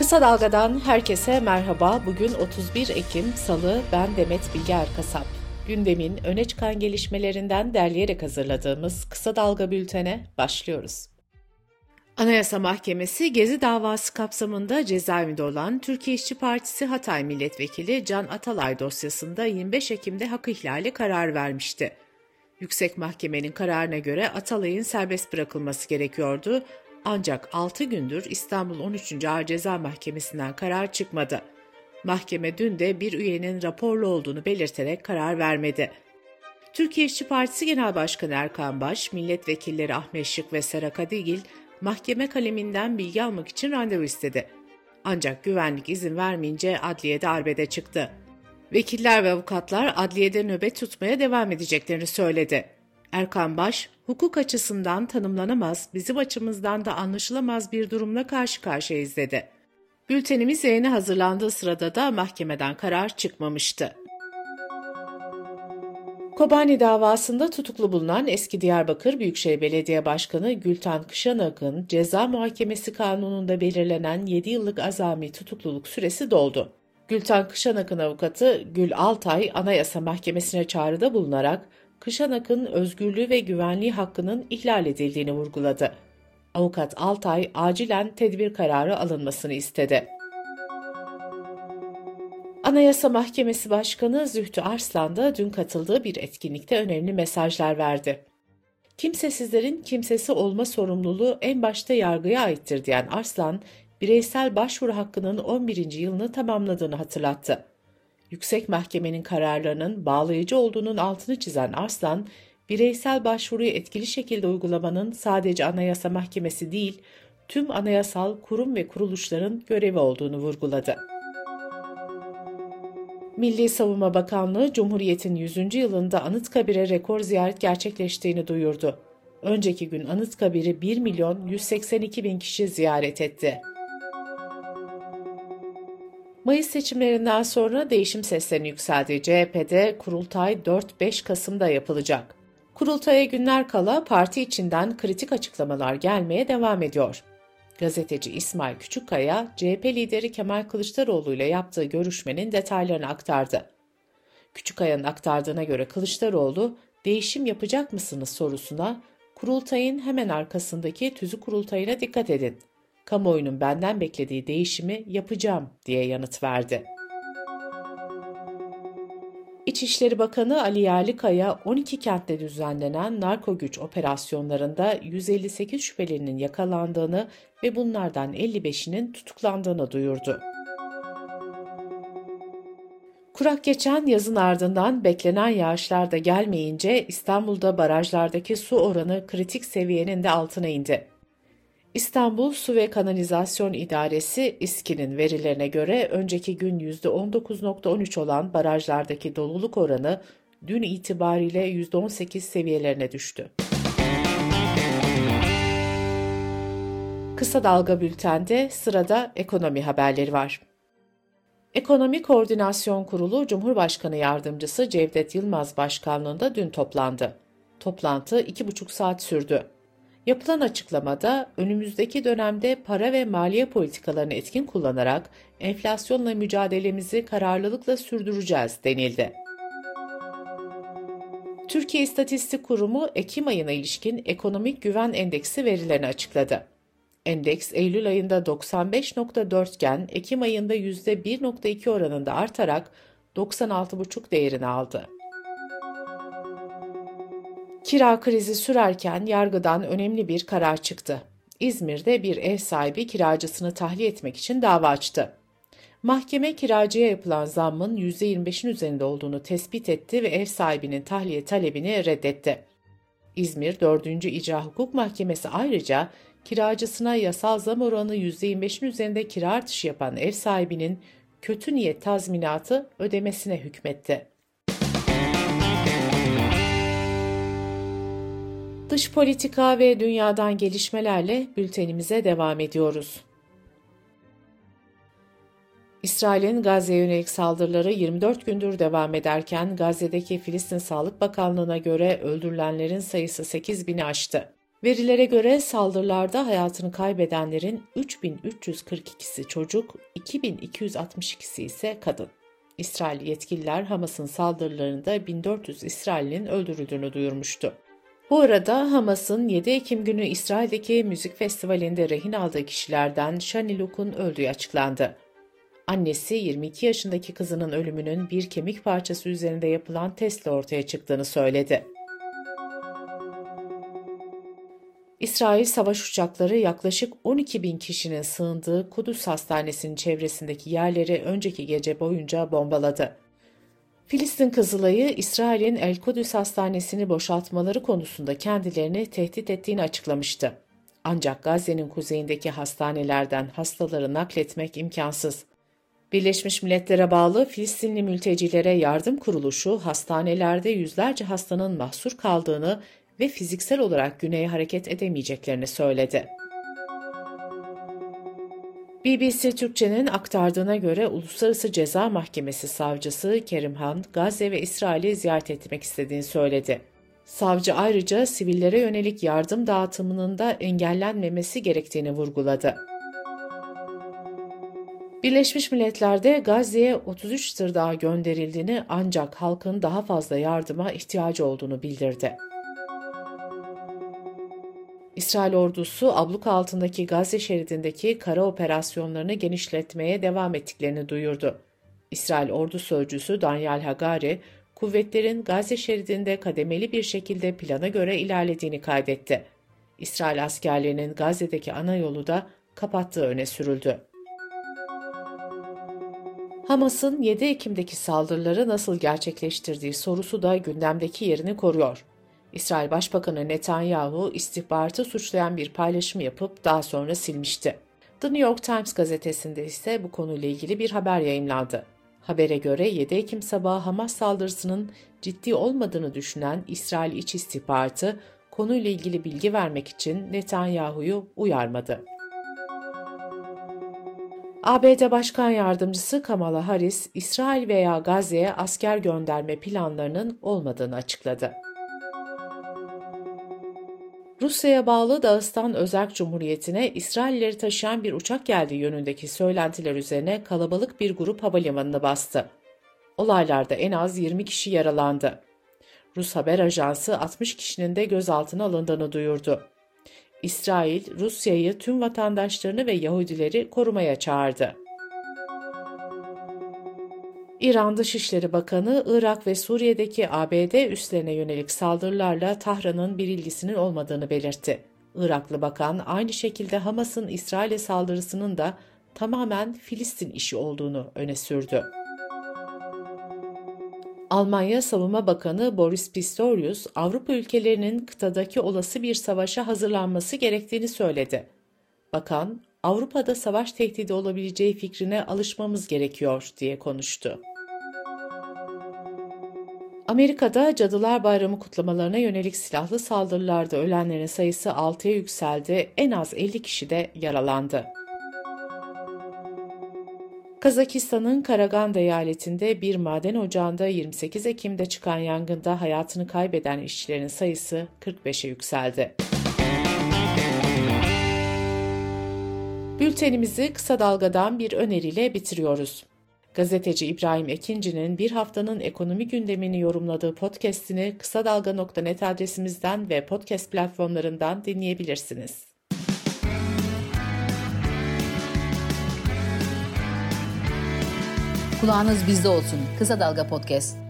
Kısa Dalga'dan herkese merhaba. Bugün 31 Ekim Salı, ben Demet Bilge Erkasap. Gündemin öne çıkan gelişmelerinden derleyerek hazırladığımız Kısa Dalga bültene başlıyoruz. Anayasa Mahkemesi Gezi davası kapsamında cezaevinde olan Türkiye İşçi Partisi Hatay Milletvekili Can Atalay dosyasında 25 Ekim'de hak ihlali karar vermişti. Yüksek Mahkemenin kararına göre Atalay'ın serbest bırakılması gerekiyordu ancak 6 gündür İstanbul 13. Ağır Ceza Mahkemesi'nden karar çıkmadı. Mahkeme dün de bir üyenin raporlu olduğunu belirterek karar vermedi. Türkiye İşçi Partisi Genel Başkanı Erkan Baş, milletvekilleri Ahmet Şık ve Sera Kadigil, mahkeme kaleminden bilgi almak için randevu istedi. Ancak güvenlik izin vermeyince adliyede arbede çıktı. Vekiller ve avukatlar adliyede nöbet tutmaya devam edeceklerini söyledi. Erkan Baş, hukuk açısından tanımlanamaz, bizim açımızdan da anlaşılamaz bir durumla karşı karşıyayız dedi. Bültenimiz yayına hazırlandığı sırada da mahkemeden karar çıkmamıştı. Kobani davasında tutuklu bulunan eski Diyarbakır Büyükşehir Belediye Başkanı Gülten Kışanak'ın ceza muhakemesi kanununda belirlenen 7 yıllık azami tutukluluk süresi doldu. Gülten Kışanak'ın avukatı Gül Altay Anayasa Mahkemesi'ne çağrıda bulunarak Kışanak'ın özgürlüğü ve güvenliği hakkının ihlal edildiğini vurguladı. Avukat Altay acilen tedbir kararı alınmasını istedi. Anayasa Mahkemesi Başkanı Zühtü Arslan da dün katıldığı bir etkinlikte önemli mesajlar verdi. Kimsesizlerin kimsesi olma sorumluluğu en başta yargıya aittir diyen Arslan, bireysel başvuru hakkının 11. yılını tamamladığını hatırlattı. Yüksek Mahkemenin kararlarının bağlayıcı olduğunun altını çizen Arslan, bireysel başvuruyu etkili şekilde uygulamanın sadece Anayasa Mahkemesi değil, tüm anayasal kurum ve kuruluşların görevi olduğunu vurguladı. Milli Savunma Bakanlığı, Cumhuriyet'in 100. yılında Anıtkabir'e rekor ziyaret gerçekleştiğini duyurdu. Önceki gün Anıtkabir'i 1 milyon 182 bin kişi ziyaret etti. Mayıs seçimlerinden sonra değişim seslerini yükseldiği CHP'de kurultay 4-5 Kasım'da yapılacak. Kurultaya günler kala parti içinden kritik açıklamalar gelmeye devam ediyor. Gazeteci İsmail Küçükkaya, CHP lideri Kemal Kılıçdaroğlu ile yaptığı görüşmenin detaylarını aktardı. Küçükkaya'nın aktardığına göre Kılıçdaroğlu, değişim yapacak mısınız sorusuna, kurultayın hemen arkasındaki tüzü kurultayına dikkat edin kamuoyunun benden beklediği değişimi yapacağım diye yanıt verdi. İçişleri Bakanı Ali Yerlikaya 12 kentte düzenlenen narko güç operasyonlarında 158 şüphelinin yakalandığını ve bunlardan 55'inin tutuklandığını duyurdu. Kurak geçen yazın ardından beklenen yağışlar da gelmeyince İstanbul'da barajlardaki su oranı kritik seviyenin de altına indi. İstanbul Su ve Kanalizasyon İdaresi İSKİ'nin verilerine göre önceki gün %19.13 olan barajlardaki doluluk oranı dün itibariyle %18 seviyelerine düştü. Kısa Dalga Bülten'de sırada ekonomi haberleri var. Ekonomi Koordinasyon Kurulu Cumhurbaşkanı Yardımcısı Cevdet Yılmaz Başkanlığında dün toplandı. Toplantı iki buçuk saat sürdü. Yapılan açıklamada önümüzdeki dönemde para ve maliye politikalarını etkin kullanarak enflasyonla mücadelemizi kararlılıkla sürdüreceğiz denildi. Türkiye İstatistik Kurumu Ekim ayına ilişkin ekonomik güven endeksi verilerini açıkladı. Endeks Eylül ayında 95.4 iken Ekim ayında %1.2 oranında artarak 96.5 değerini aldı. Kira krizi sürerken yargıdan önemli bir karar çıktı. İzmir'de bir ev sahibi kiracısını tahliye etmek için dava açtı. Mahkeme kiracıya yapılan zammın %25'in üzerinde olduğunu tespit etti ve ev sahibinin tahliye talebini reddetti. İzmir 4. İcra Hukuk Mahkemesi ayrıca kiracısına yasal zam oranı %25'in üzerinde kira artışı yapan ev sahibinin kötü niyet tazminatı ödemesine hükmetti. Dış politika ve dünyadan gelişmelerle bültenimize devam ediyoruz. İsrail'in Gazze'ye yönelik saldırıları 24 gündür devam ederken Gazze'deki Filistin Sağlık Bakanlığı'na göre öldürülenlerin sayısı 8 bini aştı. Verilere göre saldırılarda hayatını kaybedenlerin 3342'si çocuk, 2262'si ise kadın. İsrail yetkililer Hamas'ın saldırılarında 1400 İsrail'in öldürüldüğünü duyurmuştu. Bu arada Hamas'ın 7 Ekim günü İsrail'deki müzik festivalinde rehin aldığı kişilerden Shani Luk'un öldüğü açıklandı. Annesi 22 yaşındaki kızının ölümünün bir kemik parçası üzerinde yapılan testle ortaya çıktığını söyledi. İsrail savaş uçakları yaklaşık 12 bin kişinin sığındığı Kudüs Hastanesi'nin çevresindeki yerleri önceki gece boyunca bombaladı. Filistin Kızılay'ı İsrail'in El Kudüs Hastanesi'ni boşaltmaları konusunda kendilerini tehdit ettiğini açıklamıştı. Ancak Gazze'nin kuzeyindeki hastanelerden hastaları nakletmek imkansız. Birleşmiş Milletler'e bağlı Filistinli mültecilere yardım kuruluşu hastanelerde yüzlerce hastanın mahsur kaldığını ve fiziksel olarak güneye hareket edemeyeceklerini söyledi. BBC Türkçe'nin aktardığına göre Uluslararası Ceza Mahkemesi savcısı Kerimhan, Gazze ve İsrail'i ziyaret etmek istediğini söyledi. Savcı ayrıca sivillere yönelik yardım dağıtımının da engellenmemesi gerektiğini vurguladı. Birleşmiş Milletler'de Gazze'ye 33 tır daha gönderildiğini ancak halkın daha fazla yardıma ihtiyacı olduğunu bildirdi. İsrail ordusu abluka altındaki Gazze şeridindeki kara operasyonlarını genişletmeye devam ettiklerini duyurdu. İsrail ordu sözcüsü Daniel Hagari, kuvvetlerin Gazze şeridinde kademeli bir şekilde plana göre ilerlediğini kaydetti. İsrail askerlerinin Gazze'deki ana yolu da kapattığı öne sürüldü. Hamas'ın 7 Ekim'deki saldırıları nasıl gerçekleştirdiği sorusu da gündemdeki yerini koruyor. İsrail Başbakanı Netanyahu istihbaratı suçlayan bir paylaşım yapıp daha sonra silmişti. The New York Times gazetesinde ise bu konuyla ilgili bir haber yayımlandı. Habere göre 7 Ekim sabahı Hamas saldırısının ciddi olmadığını düşünen İsrail İç İstihbaratı konuyla ilgili bilgi vermek için Netanyahu'yu uyarmadı. ABD Başkan Yardımcısı Kamala Harris, İsrail veya Gazze'ye asker gönderme planlarının olmadığını açıkladı. Rusya'ya bağlı Dağıstan Özerk Cumhuriyeti'ne İsrailleri taşıyan bir uçak geldiği yönündeki söylentiler üzerine kalabalık bir grup havalimanını bastı. Olaylarda en az 20 kişi yaralandı. Rus haber ajansı 60 kişinin de gözaltına alındığını duyurdu. İsrail, Rusya'yı tüm vatandaşlarını ve Yahudileri korumaya çağırdı. İran Dışişleri Bakanı, Irak ve Suriye'deki ABD üslerine yönelik saldırılarla Tahran'ın bir ilgisinin olmadığını belirtti. Iraklı bakan aynı şekilde Hamas'ın İsrail'e saldırısının da tamamen Filistin işi olduğunu öne sürdü. Almanya Savunma Bakanı Boris Pistorius, Avrupa ülkelerinin kıtadaki olası bir savaşa hazırlanması gerektiğini söyledi. Bakan, Avrupa'da savaş tehdidi olabileceği fikrine alışmamız gerekiyor diye konuştu. Amerika'da Cadılar Bayramı kutlamalarına yönelik silahlı saldırılarda ölenlerin sayısı 6'ya yükseldi, en az 50 kişi de yaralandı. Kazakistan'ın Karaganda eyaletinde bir maden ocağında 28 Ekim'de çıkan yangında hayatını kaybeden işçilerin sayısı 45'e yükseldi. Bültenimizi kısa dalgadan bir öneriyle bitiriyoruz. Gazeteci İbrahim Ekinci'nin bir haftanın ekonomi gündemini yorumladığı podcast'ini kısa dalga.net adresimizden ve podcast platformlarından dinleyebilirsiniz. Kulağınız bizde olsun. Kısa Dalga Podcast.